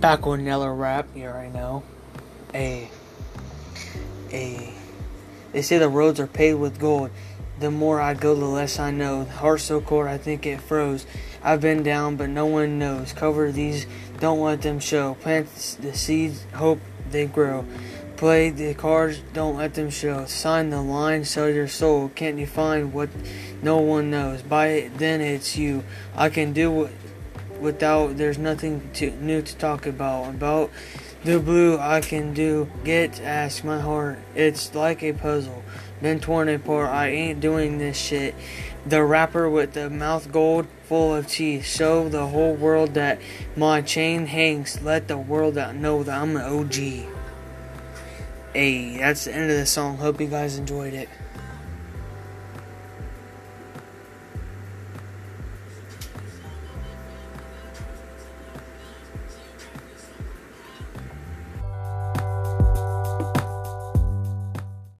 Back with Neller Rap, you already know. A. A. They say the roads are paved with gold. The more I go, the less I know. The heart so cold, I think it froze. I've been down, but no one knows. Cover these, don't let them show. Plant the seeds, hope they grow. Play the cards, don't let them show. Sign the line, sell your soul. Can't you find what no one knows? Buy it, then it's you. I can do it without, there's nothing to, new to talk about. About the blue, I can do. Get, ask my heart. It's like a puzzle. Been torn apart, I ain't doing this shit. The rapper with the mouth gold full of teeth. Show the whole world that my chain hangs. Let the world know that I'm an OG. Hey, that's the end of the song. Hope you guys enjoyed it.